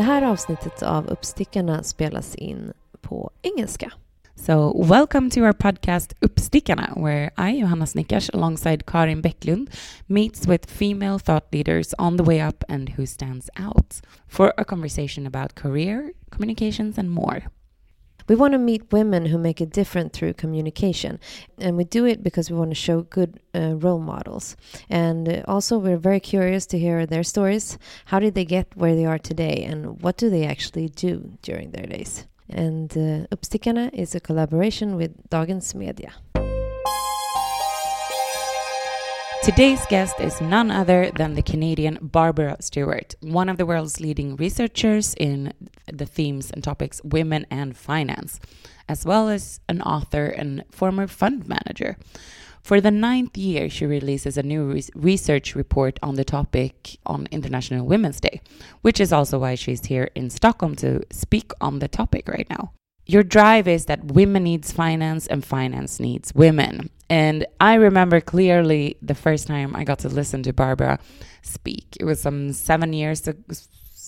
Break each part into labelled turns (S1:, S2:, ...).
S1: Det här avsnittet av Uppstickarna spelas in på engelska.
S2: So, welcome to our podcast Uppstickarna, where I, Johanna Snickers, alongside Karin Bäcklund, meets with female thought leaders on the way up and who stands out for a conversation about career, communications, and more.
S1: We want to meet women who make it different through communication. And we do it because we want to show good uh, role models. And uh, also, we're very curious to hear their stories. How did they get where they are today? And what do they actually do during their days? And uh, Uppstickarna is a collaboration with Dagens Media.
S2: Today's guest is none other than the Canadian Barbara Stewart, one of the world's leading researchers in the themes and topics women and finance, as well as an author and former fund manager. For the ninth year, she releases a new re research report on the topic on International Women's Day, which is also why she's here in Stockholm to speak on the topic right now. Your drive is that women needs finance and finance needs women. And I remember clearly the first time I got to listen to Barbara speak. It was some seven years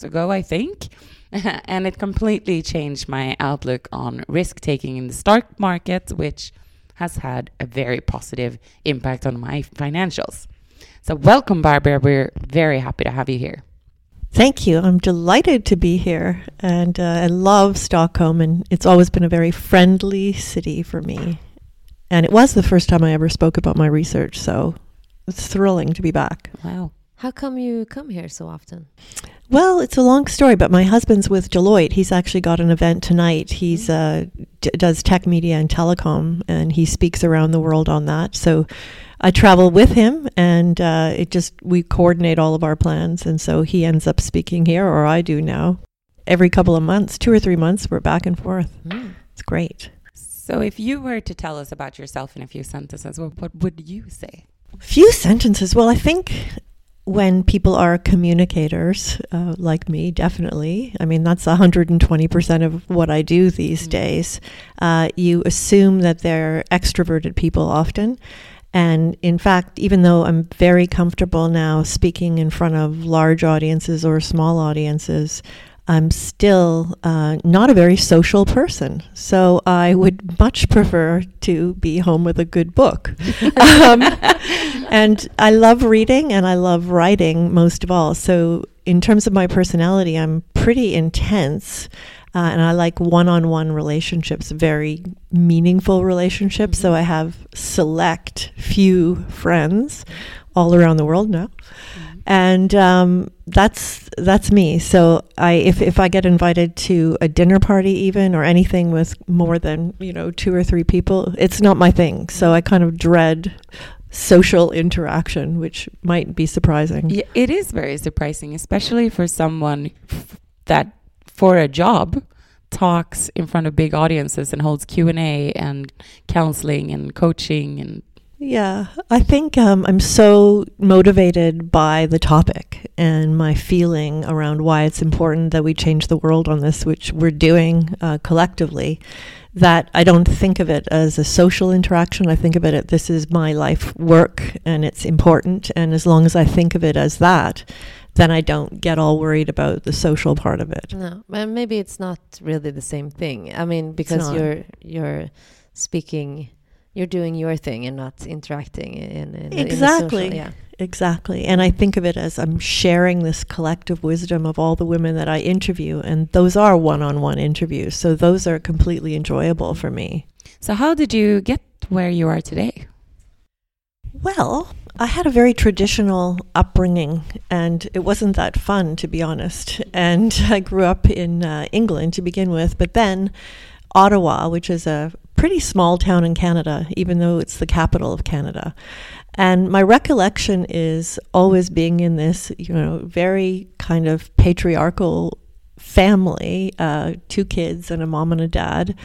S2: ago, I think. and it completely changed my outlook on risk taking in the stock market, which has had a very positive impact on my financials. So, welcome, Barbara. We're very happy to have you here.
S3: Thank you. I'm delighted to be here. And uh, I love Stockholm, and it's always been a very friendly city for me. And it was the first time I ever spoke about my research, so it's thrilling to be back.
S2: Wow.
S1: How come you come here so often?
S3: Well, it's a long story, but my husband's with Deloitte. He's actually got an event tonight. He's uh, d- does tech media and telecom, and he speaks around the world on that. So I travel with him, and uh, it just we coordinate all of our plans, and so he ends up speaking here, or I do now. Every couple of months, two or three months, we're back and forth. Mm. It's great.
S2: So, if you were to tell us about yourself in a few sentences, what, what would you say?
S3: A few sentences. Well, I think when people are communicators, uh, like me, definitely, I mean, that's 120% of what I do these mm-hmm. days, uh, you assume that they're extroverted people often. And in fact, even though I'm very comfortable now speaking in front of large audiences or small audiences, I'm still uh, not a very social person. So I would much prefer to be home with a good book. um, and I love reading and I love writing most of all. So, in terms of my personality, I'm pretty intense. Uh, and I like one on one relationships, very meaningful relationships. So I have select few friends all around the world now. And um, that's that's me. So I if, if I get invited to a dinner party even or anything with more than, you know, two or three people, it's not my thing. So I kind of dread social interaction, which might be surprising.
S2: Yeah, it is very surprising, especially for someone that for a job talks in front of big audiences and holds Q&A and counseling and coaching and
S3: yeah, I think um, I'm so motivated by the topic and my feeling around why it's important that we change the world on this, which we're doing uh, collectively, that I don't think of it as a social interaction. I think of it as this is my life work and it's important. And as long as I think of it as that, then I don't get all worried about the social part of it.
S1: No, but maybe it's not really the same thing. I mean, because you're you're speaking, you're doing your thing and not interacting in, in, in
S3: Exactly.
S1: social, yeah.
S3: Exactly. And I think of it as I'm sharing this collective wisdom of all the women that I interview. And those are one on one interviews. So those are completely enjoyable for me.
S2: So, how did you get where you are today?
S3: Well, I had a very traditional upbringing, and it wasn't that fun, to be honest. And I grew up in uh, England to begin with, but then Ottawa, which is a pretty small town in Canada, even though it's the capital of Canada. And my recollection is always being in this, you know, very kind of patriarchal family, uh, two kids and a mom and a dad.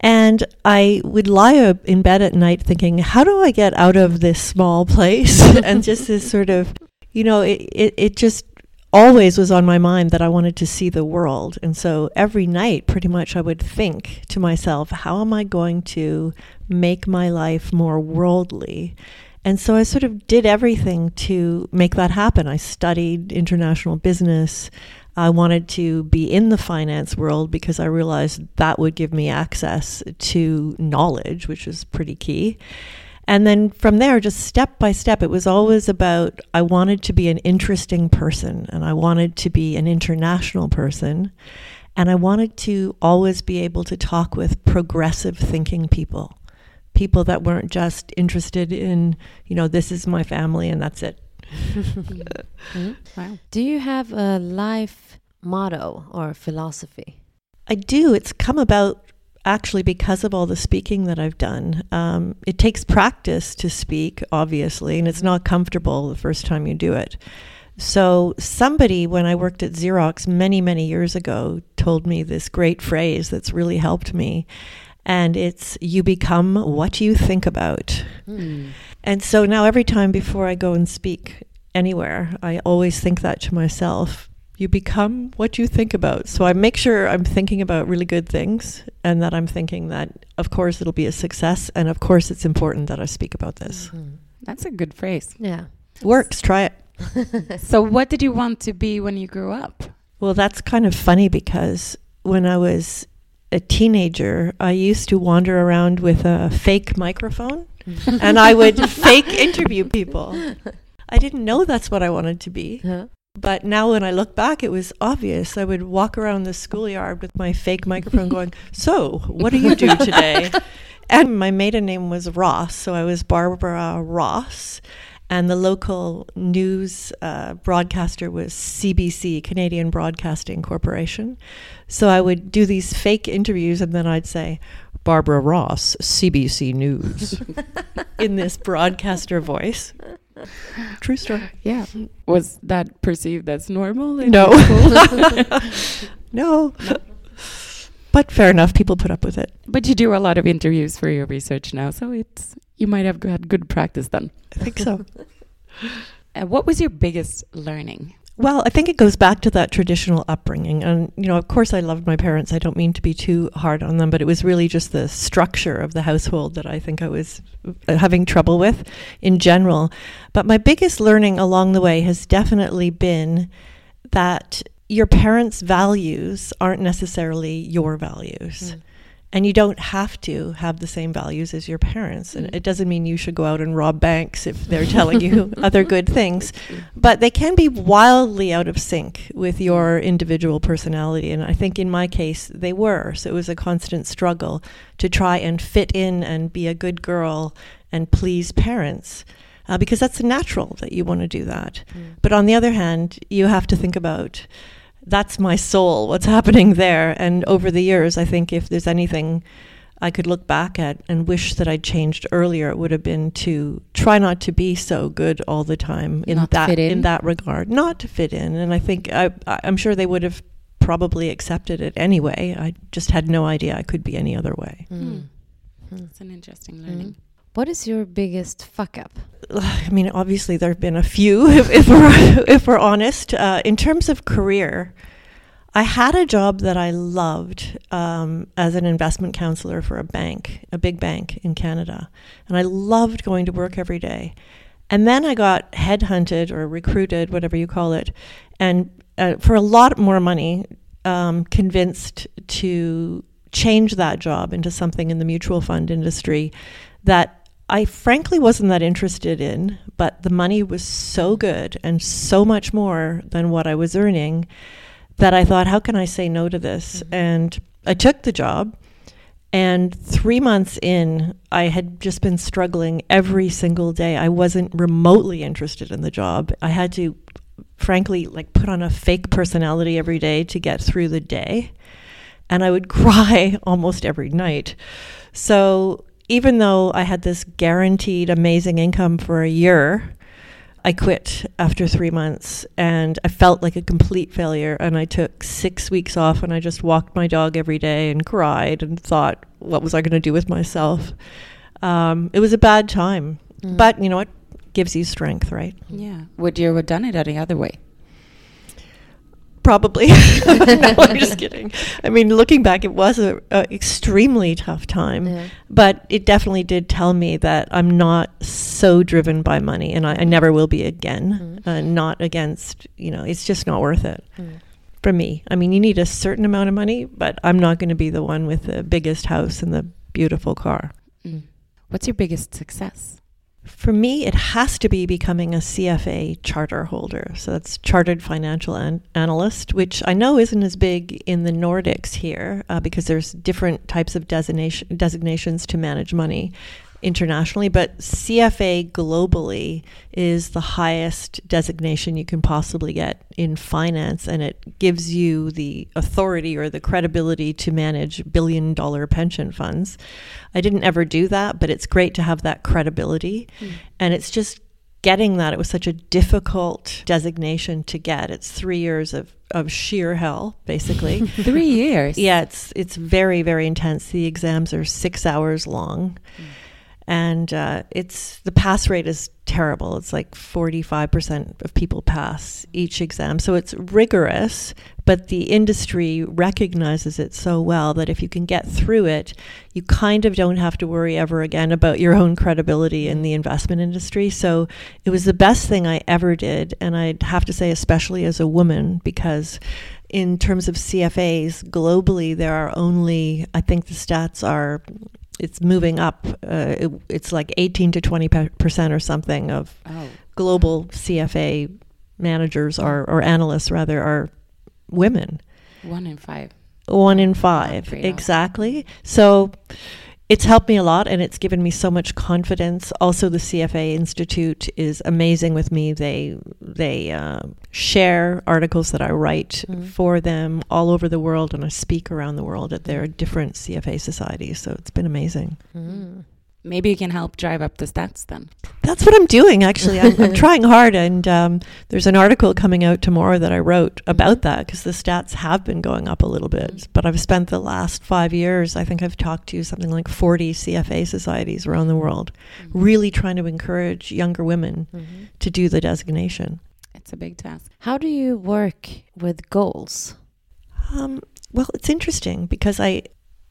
S3: And I would lie in bed at night thinking, how do I get out of this small place? and just this sort of, you know, it, it, it just always was on my mind that I wanted to see the world. And so every night, pretty much, I would think to myself, how am I going to make my life more worldly? And so I sort of did everything to make that happen. I studied international business. I wanted to be in the finance world because I realized that would give me access to knowledge, which is pretty key. And then from there, just step by step, it was always about I wanted to be an interesting person and I wanted to be an international person. And I wanted to always be able to talk with progressive thinking people, people that weren't just interested in, you know, this is my family and that's it.
S2: Mm, Wow.
S1: Do you have a life motto or philosophy?
S3: I do. It's come about actually because of all the speaking that I've done. Um, it takes practice to speak, obviously, and it's not comfortable the first time you do it. So, somebody, when I worked at Xerox many, many years ago, told me this great phrase that's really helped me. And it's, you become what you think about.
S2: Hmm.
S3: And so now every time before I go and speak anywhere, I always think that to myself. You become what you think about. So I make sure I'm thinking about really good things and that I'm thinking that, of course, it'll be a success. And of course, it's important that I speak about this. Mm-hmm.
S2: That's a good phrase.
S1: Yeah.
S3: Works, try it.
S2: So, what did you want to be when you grew up?
S3: Well, that's kind of funny because when I was a teenager, I used to wander around with a fake microphone mm. and I would fake interview people. I didn't know that's what I wanted to be.
S1: Huh?
S3: But now when I look back, it was obvious. I would walk around the schoolyard with my fake microphone going, So, what do you do today? and my maiden name was Ross. So I was Barbara Ross. And the local news uh, broadcaster was CBC, Canadian Broadcasting Corporation. So I would do these fake interviews and then I'd say, Barbara Ross, CBC News, in this broadcaster voice. True story.
S2: Yeah. Was that perceived as normal? in
S3: No. no. But fair enough, people put up with it.
S2: but you do a lot of interviews for your research now, so it's you might have had good practice then.
S3: I think so.
S2: Uh, what was your biggest learning?
S3: Well, I think it goes back to that traditional upbringing. And, you know, of course, I loved my parents. I don't mean to be too hard on them, but it was really just the structure of the household that I think I was uh, having trouble with in general. But my biggest learning along the way has definitely been that your parents' values aren't necessarily your values. And you don't have to have the same values as your parents. And it doesn't mean you should go out and rob banks if they're telling you other good things. But they can be wildly out of sync with your individual personality. And I think in my case, they were. So it was a constant struggle to try and fit in and be a good girl and please parents. Uh, because that's natural that you want to do that. But on the other hand, you have to think about that's my soul, what's happening there. And over the years, I think if there's anything I could look back at and wish that I'd changed earlier, it would have been to try not to be so good all the time in
S2: Not
S3: that
S2: fit in?
S3: that regard, not to fit in. And I think I, I- I'm sure they would have probably accepted it anyway. I just had no idea I could be any other way.
S1: Mm.
S2: That's an interesting learning.
S1: What is your biggest fuck up?
S3: I mean, obviously there have been a few, if, if we're if we're honest. Uh, in terms of career, I had a job that I loved um, as an investment counselor for a bank, a big bank in Canada. And I loved going to work every day. And then I got headhunted or recruited, whatever you call it, and uh, for a lot more money, um, convinced to change that job into something in the mutual fund industry that I frankly wasn't that interested in, but the money was so good and so much more than what I was earning that I thought, how can I say no to this? Mm-hmm. And I took the job. And three months in, I had just been struggling every single day. I wasn't remotely interested in the job. I had to, frankly, like put on a fake personality every day to get through the day. And I would cry almost every night. So even though I had this guaranteed amazing income for a year, I quit after three months and I felt like a complete failure. And I took six weeks off and I just walked my dog every day and cried and thought, what was I going to do with myself? Um, it was a bad time. Mm. But you know what? Gives you strength, right?
S2: Yeah. Would you have done it any other way?
S3: Probably. no, I'm just kidding. I mean, looking back, it was an extremely tough time, yeah. but it definitely did tell me that I'm not so driven by money, and I, I never will be again. Mm. Uh, not against, you know, it's just not worth it. Mm. For me, I mean, you need a certain amount of money, but I'm not going to be the one with the biggest house and the beautiful car.
S2: Mm. What's your biggest success?
S3: For me, it has to be becoming a CFA charter holder. So that's Chartered Financial An- Analyst, which I know isn't as big in the Nordics here uh, because there's different types of designation, designations to manage money internationally, but CFA globally is the highest designation you can possibly get in finance, and it gives you the authority or the credibility to manage billion dollar pension funds. I didn't ever do that, but it's great to have that credibility, mm. and it's just getting that. It was such a difficult designation to get. It's three years of, of sheer hell basically.
S2: Three years?
S3: Yeah it's it's very very intense. The exams are six hours long. Mm and uh, it's the pass rate is terrible. It's like 45% of people pass each exam. So it's rigorous, but the industry recognizes it so well that if you can get through it, you kind of don't have to worry ever again about your own credibility in the investment industry. So it was the best thing I ever did. And I'd have to say, especially as a woman, because in terms of CFAs globally, there are only, I think the stats are it's moving up. Uh, it, it's like 18 to 20 percent or something of oh. global CFA managers or, or analysts rather are women.
S2: One in five.
S3: One in five, exactly. So it's helped me a lot and it's given me so much confidence. Also, the CFA Institute is amazing with me. They they uh, share articles that I write mm-hmm. for them all over the world, and I speak around the world at their different CFA societies. So it's been amazing.
S2: Mm. Maybe you can help drive up the stats then.
S3: That's what I'm doing, actually. I'm, I'm trying hard. And um, there's an article coming out tomorrow that I wrote about that because the stats have been going up a little bit. Mm-hmm. But I've spent the last five years, I think I've talked to something like 40 CFA societies around the world, mm-hmm. really trying to encourage younger women mm-hmm. to do the designation.
S2: It's a big task.
S1: How do you work with goals?
S3: Um, well, it's interesting because I,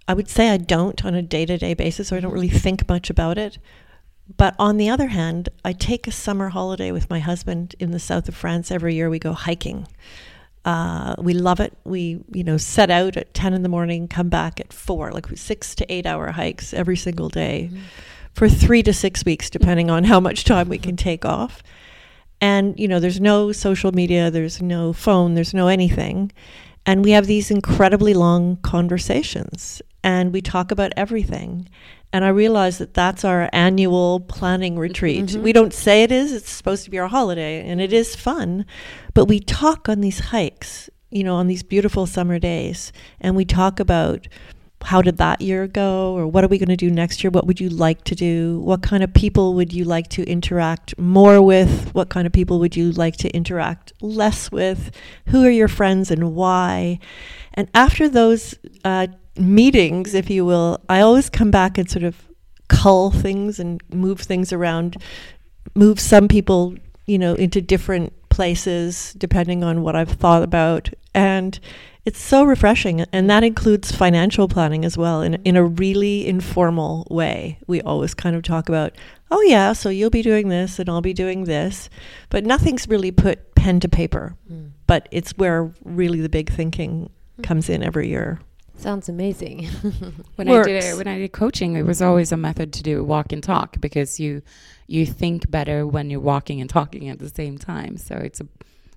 S3: I would say I don't on a day to day basis, or I don't really think much about it. But on the other hand, I take a summer holiday with my husband in the south of France every year. We go hiking. Uh, we love it. We, you know, set out at 10 in the morning, come back at four, like six to eight hour hikes every single day mm-hmm. for three to six weeks, depending on how much time we can take off. And, you know, there's no social media, there's no phone, there's no anything. And we have these incredibly long conversations and we talk about everything. And I realize that that's our annual planning retreat. Mm-hmm. We don't say it is, it's supposed to be our holiday, and it is fun. But we talk on these hikes, you know, on these beautiful summer days, and we talk about how did that year go? Or what are we going to do next year? What would you like to do? What kind of people would you like to interact more with? What kind of people would you like to interact less with? Who are your friends and why? And after those uh, meetings, if you will, I always come back and sort of cull things and move things around, move some people, you know, into different places depending on what I've thought about. And It's so refreshing, and that includes financial planning as well in, in a really informal way. We always kind of talk about, oh, yeah, so you'll be doing this and I'll be doing this, but nothing's really put pen to paper.
S1: Mm.
S3: But it's where really the big thinking comes in every year.
S1: Sounds amazing.
S2: When I did it, when I did coaching, it was always a method to do walk and talk because you you think better when you're walking and talking at the same time. So it's a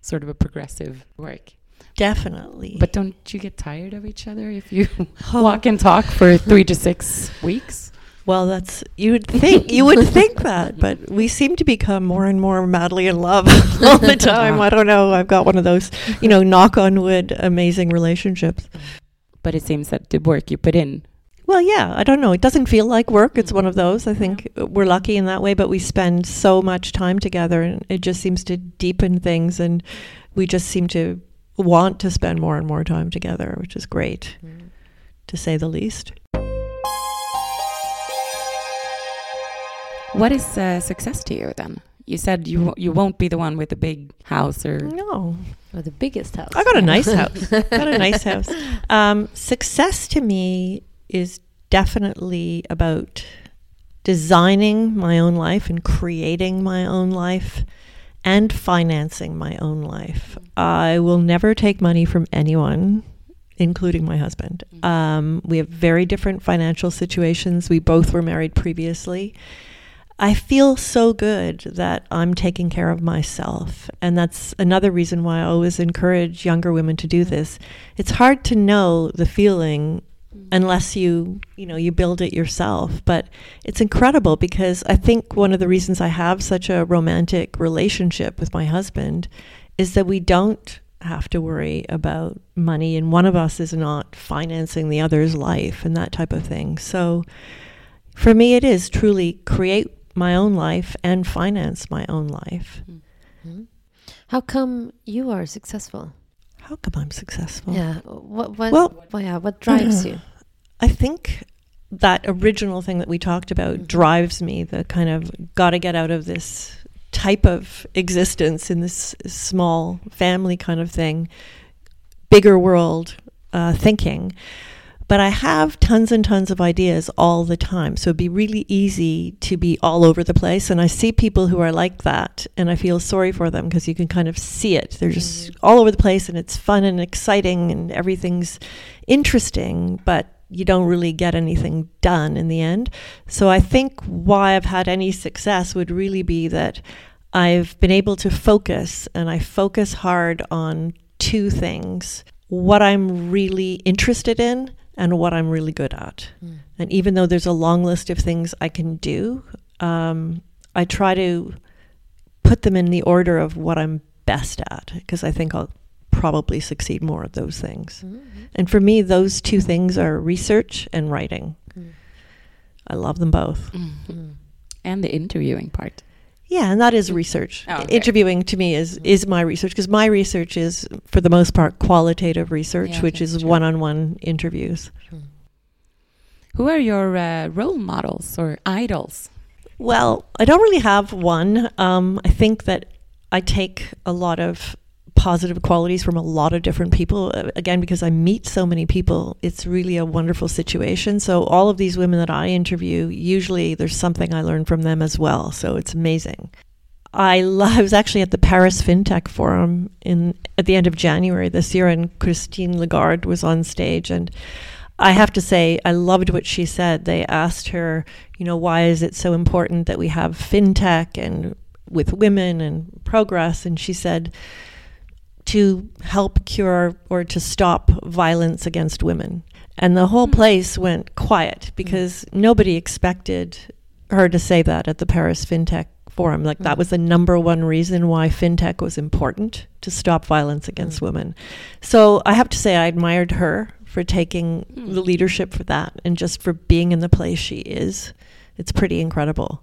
S2: sort of a progressive work.
S3: Definitely.
S2: But don't you get tired of each other if you
S3: Oh.
S2: walk and talk for three to six weeks?
S3: Well, that's you would think you would think that, but we seem to become more and more madly in love all the time. Uh-huh. I don't know. I've got one of those, you know, knock on wood, amazing relationships.
S2: But it seems that the work you put in.
S3: Well, yeah, I don't know. It doesn't feel like work. It's one of mm-hmm. those. I think we're lucky in that way, but we spend so much time together, and it just seems to deepen things, and we just seem to want to spend more and more time together, which is great, to say the least.
S2: What is uh, success to you then? You said you you won't be the one with the big house or
S3: No,
S1: Or the biggest house.
S3: I got a nice house. got a nice house. Um, success to me is definitely about designing my own life and creating my own life and financing my own life. I will never take money from anyone, including my husband. Um, we have very different financial situations. We both were married previously. I feel so good that I'm taking care of myself. And that's another reason why I always encourage younger women to do this. It's hard to know the feeling unless you, you know, you build it yourself, but it's incredible because I think one of the reasons I have such a romantic relationship with my husband is that we don't have to worry about money and one of us is not financing the other's life and that type of thing. So for me it is truly create my own life and finance my own life.
S1: Mhm. How come you are successful?
S3: How come I'm successful?
S1: Yeah. What? What?
S3: Well-
S1: well, yeah. What drives you?
S3: I think that original thing that we talked about
S1: Mhm.
S3: drives me, the kind of got to get out of this type of existence in this small family kind of thing, bigger world uh, thinking. But I have tons and tons of ideas all the time. So it'd be really easy to be all over the place. And I see people who are like that, and I feel sorry for them because you can kind of see it. They're just mm-hmm. all over the place, and it's fun and exciting, and everything's interesting, but you don't really get anything done in the end. So I think why I've had any success would really be that I've been able to focus and I focus hard on two things what I'm really interested in and what I'm really good at.
S1: Mm.
S3: And even though there's a long list of things I can do, um, I try to put them in the order of what I'm best at because I think I'll probably succeed more at those things.
S1: Mhm.
S3: And for me, those two things are research and writing.
S1: Mm.
S3: I love them both.
S1: Mm.
S2: and the interviewing part.
S3: Yeah, and that is research.
S2: Oh, okay.
S3: Interviewing to me is is my research because my research is for the most part qualitative research,
S2: Yeah,
S3: which is one-on-one interviews.
S2: Who are your uh, role models or idols?
S3: Well, I don't really have one. Um, I think that I take a lot of positive qualities from a lot of different people. Uh, Again, because I meet so many people, it's really a wonderful situation. So, all of these women that I interview, usually there's something I learn from them as well. So, it's amazing. I, I was actually at the Paris FinTech Forum in at the end of January this year, and Christine Lagarde was on stage, and I have to say I loved what she said. They asked her, you know, why is it so important that we have FinTech and with women and progress, and she said to help cure or to stop violence against women. And the whole
S2: Hmm.
S3: place went quiet because nobody expected her to say that at the Paris FinTech Forum. Like that
S1: Mm.
S3: was the number one reason why FinTech was important to stop violence against
S1: Mm.
S3: women. So I have to say I admired her for taking
S2: Mm.
S3: the leadership for that and just for being in the place she is. It's pretty incredible.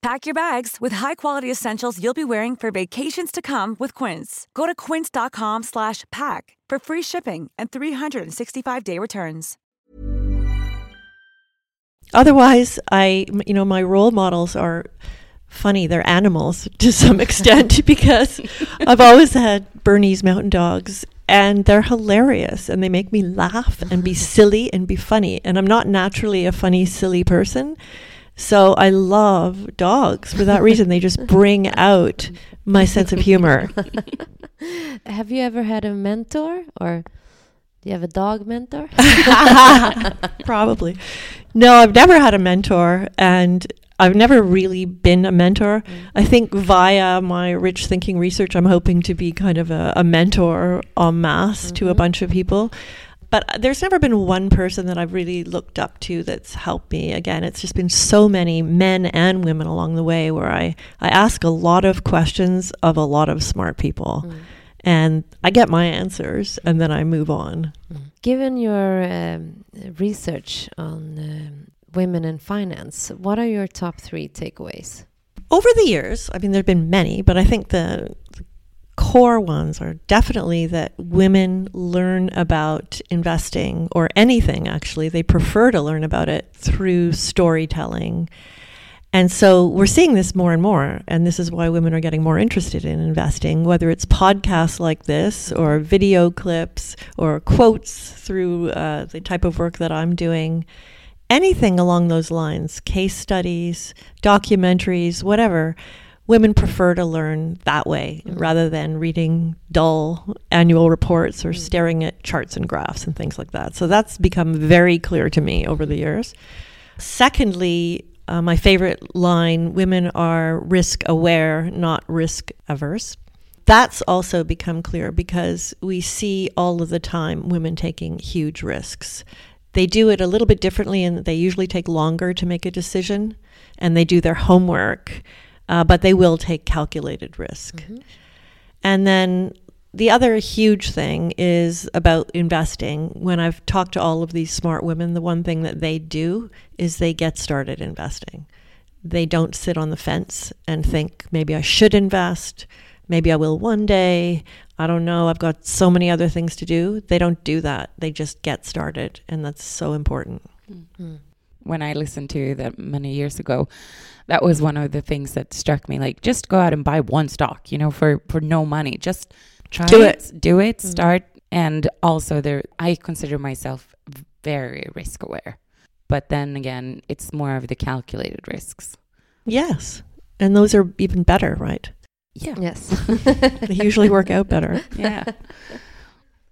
S4: Pack your bags with high-quality essentials you'll be wearing for vacations to come with Quince. Go to quince.com slash pack for free shipping and 365-day returns.
S3: Otherwise, I, you know, my role models are funny. They're animals to some extent because I've always had Bernese mountain dogs and they're hilarious and they make me laugh and be silly and be funny. And I'm not naturally a funny, silly person. So I love dogs for that reason. They just bring out my sense of humor.
S1: Have you ever had a mentor or do you have a dog mentor?
S3: Probably. No, I've never had a mentor and I've never really been a mentor. Mm. I think via my rich thinking research, I'm hoping to be kind of a, a mentor en masse mm-hmm. to a mm-hmm. bunch of people. But there's never been one person that I've really looked up to that's helped me. Again, it's just been so many men and women along the way where I, I ask a lot of questions of a lot of smart people. Mm. And I get my answers and then I move on.
S1: Mm. Given your um, research on um, women in finance, what are your top three takeaways?
S3: Over the years, I mean, there have been many, but I think the, the core ones are definitely that women learn about investing or anything actually. They prefer to learn about it through storytelling. And so we're seeing this more and more. And this is why women are getting more interested in investing, whether it's podcasts like this or video clips or quotes through uh, the type of work that I'm doing anything along those lines, case studies, documentaries, whatever, women prefer to learn that way mm-hmm. rather than reading dull annual reports or mm-hmm. staring at charts and graphs and things like that. So that's become very clear to me over the years. Secondly, uh, my favorite line women are risk aware, not risk averse. That's also become clear because we see all of the time women taking huge risks. They do it a little bit differently, and they usually take longer to make a decision, and they do their homework, uh, but they will take calculated risk. Mm-hmm. And then the other huge thing is about investing. When I've talked to all of these smart women, the one thing that they do is they get started investing. They don't sit on the fence and think, maybe I should invest, maybe I will one day. I don't know, I've got so many other things to do. They don't do that. They just get started, and that's so important.
S2: Mm-hmm. When I listened to that many years ago, that was one of the things that struck me. Like, just go out and buy one stock, you know, for for no money. Just try
S3: do it,
S2: it. do it, mm-hmm. start. And also, there, I consider myself very risk aware, but then again, it's more of the calculated risks.
S3: Yes, and those are even better, right?
S2: Yeah.
S1: Yes.
S3: they usually work out better.
S2: Yeah.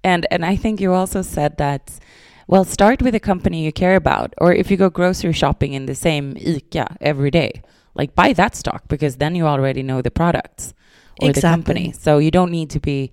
S2: And and I think you also said that well, start with a company you care about, or if you go grocery shopping in the same ICA every day, like buy that stock because then you already know the products or exactly. the company. So you don't need to be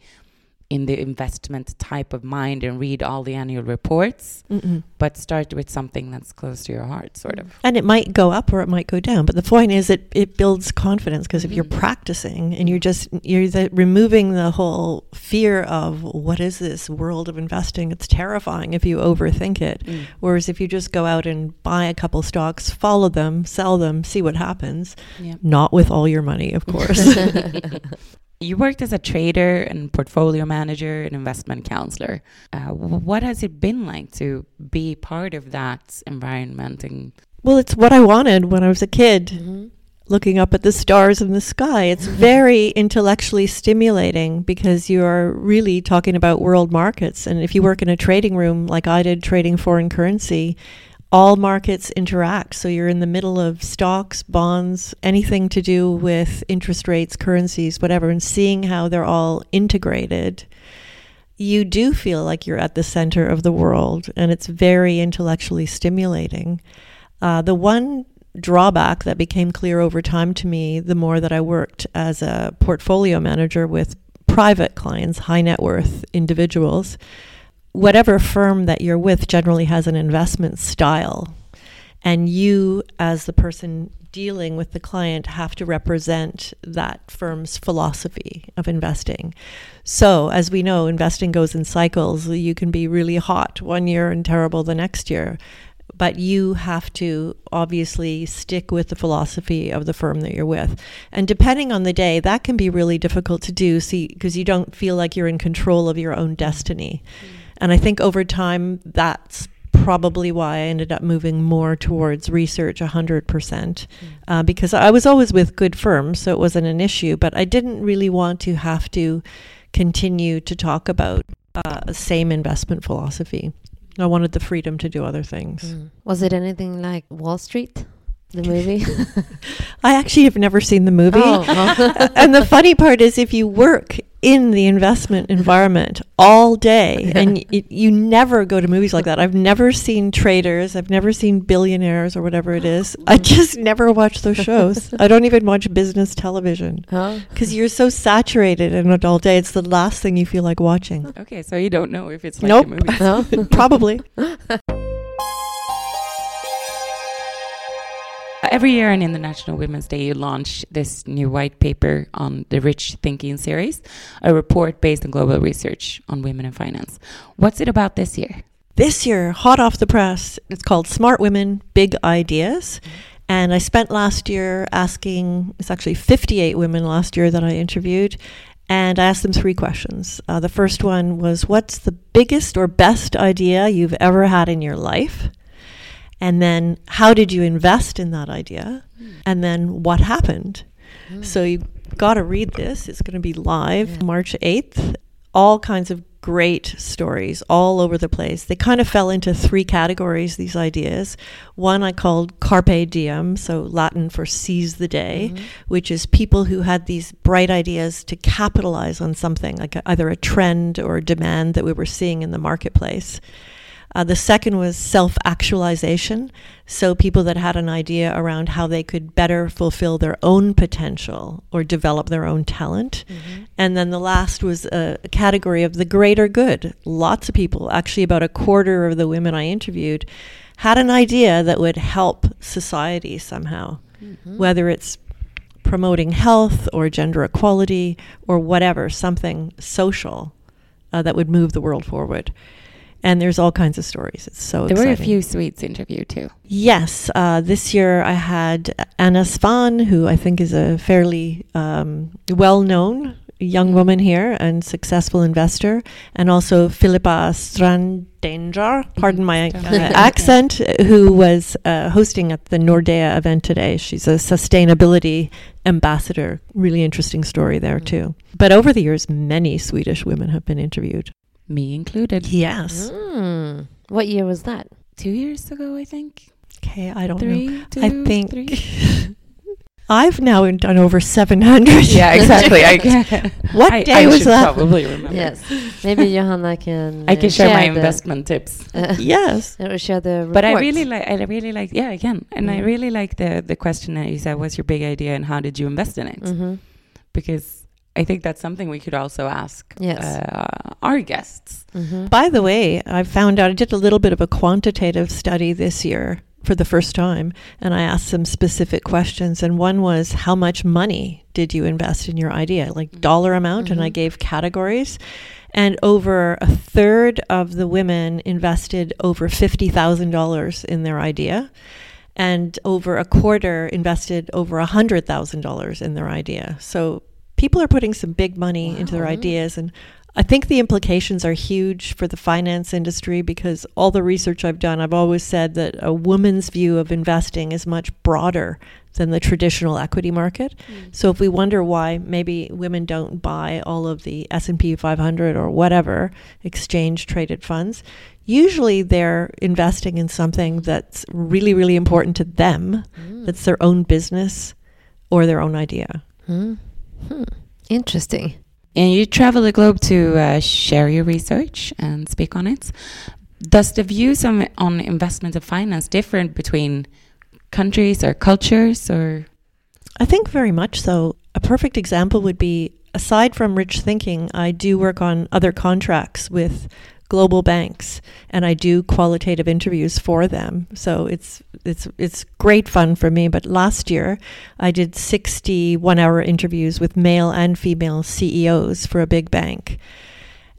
S2: in the investment type of mind and read all the annual reports, Mm-mm. but start with something that's close to your heart, sort of.
S3: And it might go up or it might go down, but the point is it it builds confidence because mm-hmm. if you're mm-hmm. practicing and you're just you're the, removing the whole fear of what is this world of investing? It's terrifying if you overthink it. Mm. Whereas if you just go out and buy a couple stocks, follow them, sell them, see what happens, yep. not with all your money, of course.
S2: You worked as a trader and portfolio manager and investment counselor. Uh, what has it been like to be part of that environment? And
S3: well, it's what I wanted when I was a kid. Mm-hmm looking up at the stars in the sky. It's very intellectually stimulating because you are really talking about world markets. And if you work in a trading room like I did, trading foreign currency, all markets interact. So you're in the middle of stocks, bonds, anything to do with interest rates, currencies, whatever, and seeing how they're all integrated. You do feel like you're at the center of the world, and it's very intellectually stimulating. Uh, the one drawback that became clear over time to me the more that I worked as a portfolio manager with private clients, high net worth individuals. Whatever firm that you're with generally has an investment style. And you, as the person dealing with the client, have to represent that firm's philosophy of investing. So, as we know, investing goes in cycles. You can be really hot one year and terrible the next year but you have to obviously stick with the philosophy of the firm that you're with. And depending on the day, that can be really difficult to do because you don't feel like you're in control of your own destiny. Mm. And I think over time that's probably why I ended up moving more towards research 100% mm. uh, because I was always with good firms, so it wasn't an issue, but I didn't really want to have to continue to talk about uh, same investment philosophy. I wanted the freedom to do other things. Mm.
S1: Was it anything like Wall Street? The movie?
S3: I actually have never seen the movie. Oh, uh-huh. and the funny part is, if you work in the investment environment all day and y- you never go to movies like that. I've never seen traders. I've never seen billionaires or whatever it is. I just never watch those shows. I don't even watch business television because huh? you're so saturated in it all day. It's the last thing you feel like watching.
S2: Okay so you don't know if it's like
S3: nope.
S2: a
S3: movie probably
S2: Every year on International Women's Day, you launch this new white paper on the Rich Thinking series, a report based on global research on women in finance. What's it about this year?
S3: This year, hot off the press, it's called Smart Women, Big Ideas. And I spent last year asking, it's actually 58 women last year that I interviewed, and I asked them three questions. Uh, the first one was, What's the biggest or best idea you've ever had in your life? And then how did you invest in that idea? Mm. And then what happened? Mm. So you got to read this. It's going to be live yeah. March 8th. All kinds of great stories all over the place. They kind of fell into three categories, these ideas. One I called Carpe Diem, so Latin for seize the day, mm-hmm. which is people who had these bright ideas to capitalize on something, like either a trend or a demand that we were seeing in the marketplace. Uh, the second was self actualization. So, people that had an idea around how they could better fulfill their own potential or develop their own talent. Mm-hmm. And then the last was a, category of the greater good. Lots of people, actually, about a quarter of the women I interviewed, had an idea that would help society somehow, mm-hmm. whether it's promoting health or gender equality or whatever, something social uh, that would move the world forward and there's all kinds of stories. It's so
S2: there
S3: exciting.
S2: were a few Swedes interviewed too.
S3: Yes, uh, this year I had Anna Svan, who I think is a fairly um, well-known young woman here and successful investor, and also Philippa Strandanger, pardon my uh, accent, who was uh, hosting at the Nordea event today. She's a sustainability ambassador. Really interesting story there mm. too. But over the years, many Swedish women have been interviewed
S2: me included.
S3: Yes.
S1: Mm. What year was that?
S2: Two years ago, I think.
S3: Okay, I don't
S2: three,
S3: know.
S2: Two,
S3: I think I've now done over 700.
S2: Yeah, exactly.
S3: I, what
S2: I,
S3: day
S2: I
S3: was that?
S2: Probably remember.
S1: Yes, maybe Johanna can.
S2: I can
S1: uh,
S2: share,
S1: share
S2: my
S1: the,
S2: investment tips.
S3: Uh, yes,
S1: and share the. Reports.
S2: But I really like. I really like. Yeah, I can, and mm. I really like the the question that you said. What's your big idea, and how did you invest in it?
S1: Mm-hmm.
S2: Because I think that's something we could also ask
S1: yes.
S2: uh, our guests.
S3: Mm-hmm. By the way, I found out I did a little bit of a quantitative study this year for the first time, and I asked some specific questions. And one was, How much money did you invest in your idea? Like mm-hmm. dollar amount, mm-hmm. and I mm-hmm. gave categories. And over a third of the women invested over $50,000 in their idea and over a quarter invested over $100,000 in their idea. So people are putting some big money into their ideas and I think the implications are huge for the finance industry because all the research I've done, I've always said that a woman's view of investing is much broader than the traditional equity market. So if we wonder why maybe women don't buy all of the S&P 500 or whatever exchange traded funds, usually they're investing in something that's really really important to them, that's their own business or their own idea.
S1: Hmm. Hmm. Interesting.
S2: And you travel the globe to uh, share your research and speak on it. Does the views on, on investment and finance differ between countries or cultures or?
S3: I think very much so. A perfect example would be aside from rich thinking, I do work on other contracts with global banks and I do qualitative interviews for them. So it's it's it's great fun for me, but last year I did 60 one-hour interviews with male and female CEOs for a big bank.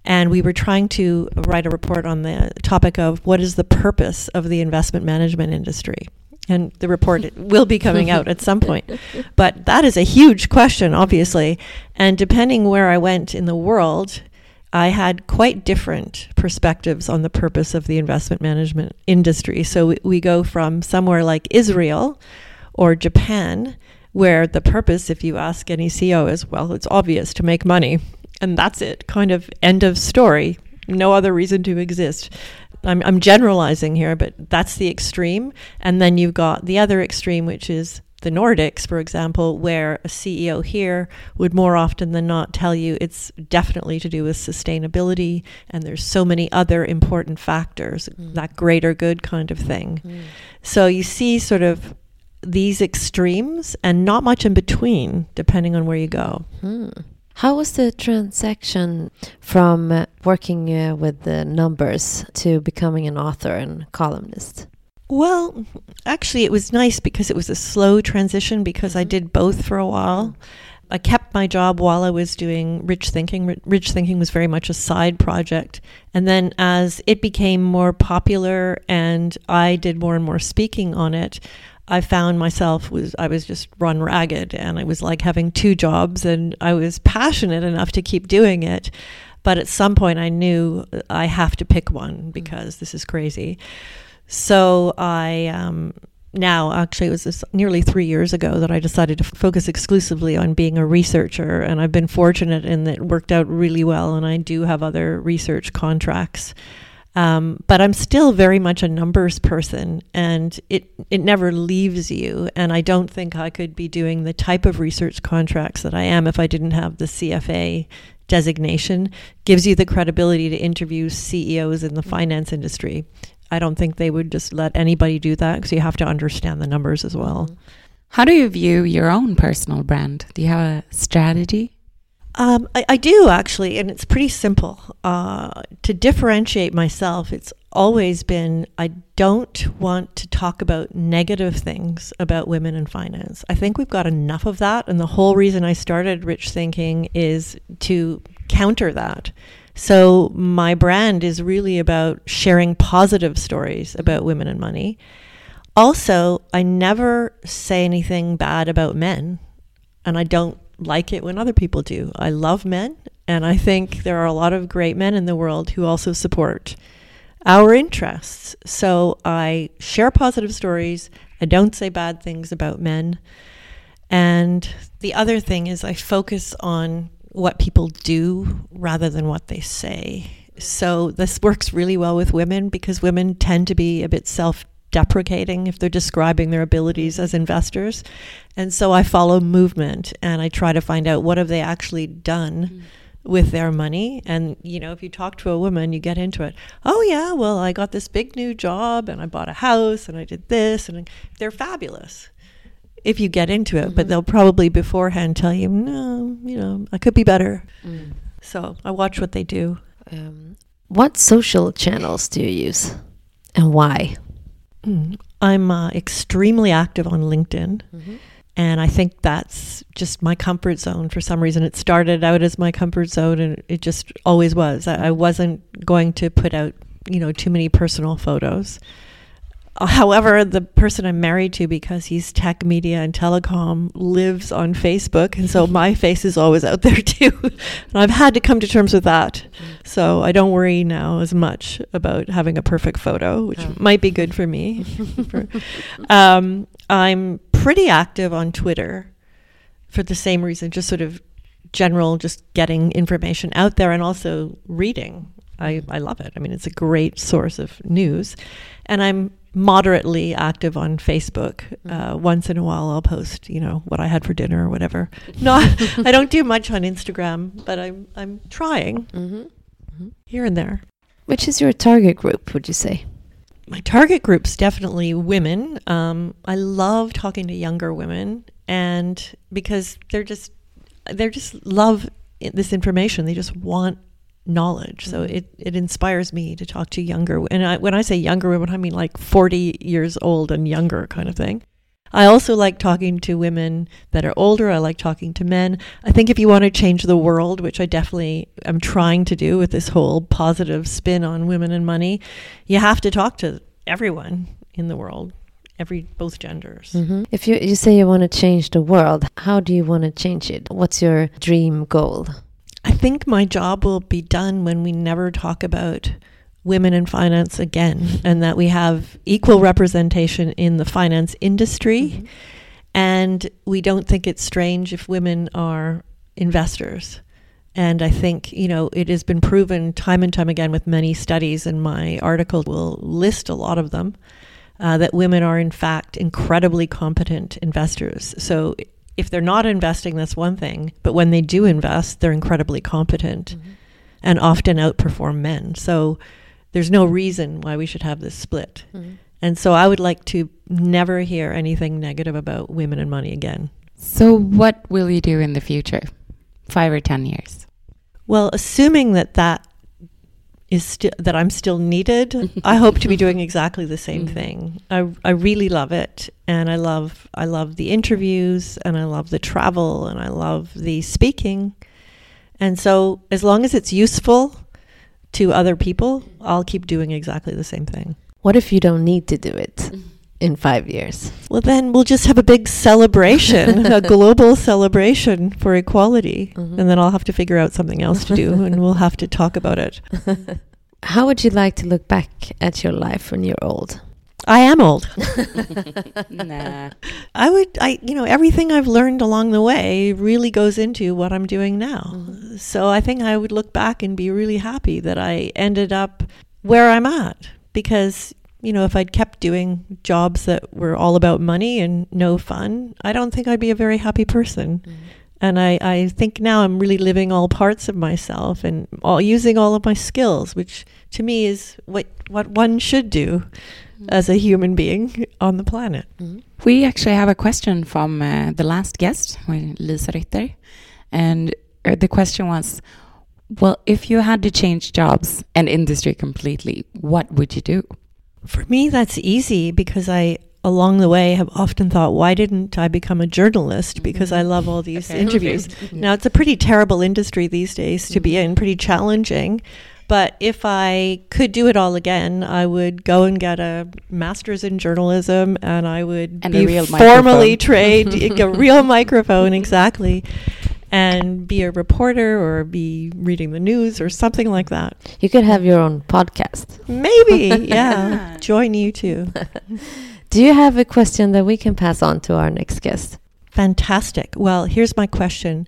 S3: And we were trying to write a report on the topic of what is the purpose of the investment management industry. And the report will be coming out at some point. But that is a huge question, obviously. And depending where I went in the world, I had quite different perspectives on the purpose of the investment management industry. So we, go from somewhere like Israel or Japan, where the purpose, if you ask any CEO, is well, it's obvious to make money. And that's it, kind of end of story. No other reason to exist. I'm, I'm generalizing here, but that's the extreme. And then you've got the other extreme, which is the Nordics, for example, where a CEO here would more often than not tell you it's definitely to do with sustainability and there's so many other important factors, that greater good kind of thing. So you see sort of these extremes and not much in between, depending on where you go.
S1: Hmm. How was the transaction from uh, working uh, with the numbers to becoming an author and columnist?
S3: Well, actually, it was nice because it was a slow transition because I mm-hmm. did both for a while. Mm-hmm. I kept my job while I was doing Rich Thinking. Rich Thinking was very much a side project. And then as it became more popular and I did more and more speaking on it, I found myself was I was just run ragged and I was like having two jobs and I was passionate enough to keep doing it. But at some point I knew uh, I have to pick one mm. because this is crazy. So I um, now actually it was nearly three years ago that I decided to focus exclusively on being a researcher, and I've been fortunate in that it worked out really well, and I do have other research contracts. Um, but I'm still very much a numbers person, and it it never leaves you. And I don't think I could be doing the type of research contracts that I am if I didn't have the CFA designation. Gives you the credibility to interview CEOs in the finance industry. I don't think they would just let anybody do that because you have to understand the numbers as well.
S2: How do you view your own personal brand? Do you have a strategy?
S3: Um, I, I do actually, and it's pretty simple. Uh, to differentiate myself, it's always been I don't want to talk about negative things about women in finance. I think we've got enough of that, and the whole reason I started Rich Thinking is to counter that. So my brand is really about sharing positive stories about women and money. Also, I never say anything bad about men, and I don't like it when other people do. I love men, and I think there are a lot of great men in the world who also support our interests. So I share positive stories. I don't say bad things about men. And the other thing is I focus on what people do rather than what they say. So this works really well with women because women tend to be a bit self deprecating if they're describing their abilities as investors. And so I follow movement and I try to find out what have they actually done mm. with their money. And you know, if you talk to a woman, you get into it. Oh yeah, well, I got this big new job and I bought a house and I did this and they're fabulous. If you get into it, but they'll probably beforehand tell you, "No, you know, I could be better." So, I watch what they do.
S1: Um, what social channels do you use and why?
S3: Mm. I'm uh, extremely active on LinkedIn. And I think that's just my comfort zone for some reason. It started out as my comfort zone and it just always was. I, I wasn't going to put out, you know, too many personal photos. However, the person I'm married to, because he's tech, media, and telecom, lives on Facebook. And so my face is always out there too. and I've had to come to terms with that. So I don't worry now as much about having a perfect photo, which
S1: Oh.
S3: might be good for me. Um, I'm pretty active on Twitter for the same reason, just sort of general, just getting information out there and also reading. I, I love it. I mean, it's a great source of news. And I'm moderately active on Facebook. Uh, once in a while, I'll post, you know, what I had for dinner or whatever. No, I don't do much on Instagram, but I'm I'm trying
S1: Mm-hmm.
S3: here and there.
S1: Which is your target group, would you say?
S3: My target group's definitely women. Um, I love talking to younger women, and because they're just they're just love this information. They just want knowledge. So it, it inspires me to talk to younger. And I, when I say younger women, I mean like forty years old and younger kind of thing. I also like talking to women that are older. I like talking to men. I think if you want to change the world, which I definitely am trying to do with this whole positive spin on women and money, you have to talk to everyone in the world, every both genders.
S1: Mm-hmm. If you, you say you want to change the world, how do you want to change it? What's your dream goal?
S3: I think my job will be done when we never talk about women in finance again and that we have equal representation in the finance industry and we don't think it's strange if women are investors. And I think, you know, it has been proven time and time again with many studies, and my article will list a lot of them, uh, that women are, in fact, incredibly competent investors. So if they're not investing, that's one thing. But when they do invest, they're incredibly competent mm-hmm. and often outperform men. So there's no reason why we should have this split. Mm-hmm. And so I would like to never hear anything negative about women and money again.
S2: So, what will you do in the future? Five or 10 years?
S3: Well, assuming that that is still that I'm still needed, I hope to be doing exactly the same
S2: Mhm.
S3: thing. I I really love it, and I love I love the interviews, and I love the travel, and I love the speaking, and so as long as it's useful to other people, I'll keep doing exactly the same thing.
S1: What if you don't need to do it in five years?
S3: Well, then we'll just have a big celebration, a global celebration for equality,
S1: Mhm.
S3: and then I'll have to figure out something else to do, and we'll have to talk about it.
S1: How would you like to look back at your life when you're old?
S3: I am old.
S2: nah.
S3: I would, I, you know, everything I've learned along the way really goes into what I'm doing now.
S1: Mhm.
S3: So I think I would look back and be really happy that I ended up where I'm at because, you know, if I'd kept doing jobs that were all about money and no fun, I don't think I'd be a very happy person. And I, I think now I'm really living all parts of myself and all, using all of my skills, which to me is what, what one should do as a human being on the planet.
S2: We actually have a question from uh, the last guest, Lisa Ritter. And uh, the question was Well, if you had to change jobs and industry completely, what would you do?
S3: For me, that's easy because I, along the way, have often thought, why didn't I become a journalist? Because I love all these
S2: Okay.
S3: interviews. Now, it's a pretty terrible industry these days to be in, pretty challenging. But if I could do it all again, I would go and get a master's in journalism and I would
S2: And
S3: be formally trained, a real microphone, exactly, and be a reporter or be reading the news or something like that.
S1: You could have your own podcast.
S3: Maybe, yeah. Join you too.
S1: Do you have a question that we can pass on to our next guest?
S3: Fantastic. Well, here's my question.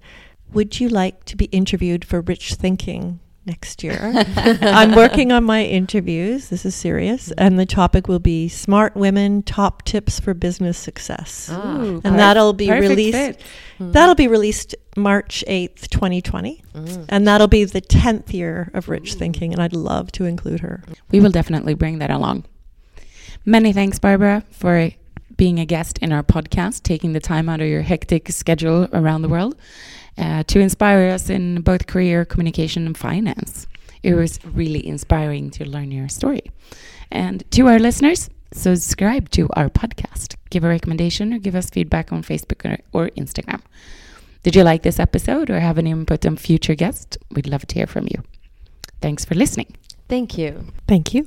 S3: Would you like to be interviewed for Rich Thinking next year? I'm working on my interviews. This is serious. And the topic will be Smart Women Top Tips for Business Success.
S1: Ah.
S2: Ooh,
S3: And that'll be released
S2: fit.
S3: That'll be released March 8th, 2020.
S1: Mm.
S3: And that'll be the 10th year of Rich Thinking. And I'd love to include her.
S2: We will definitely bring that along. Many thanks, Barbara, for being a guest in our podcast, taking the time out of your hectic schedule around the world uh, to inspire us in both career, communication, and finance. It was really inspiring to learn your story. And to our listeners, subscribe to our podcast, give a recommendation, or give us feedback on Facebook or, or Instagram. Did you like this episode or have any input on future guests? We'd love to hear from you. Thanks for listening.
S1: Thank you.
S3: Thank you.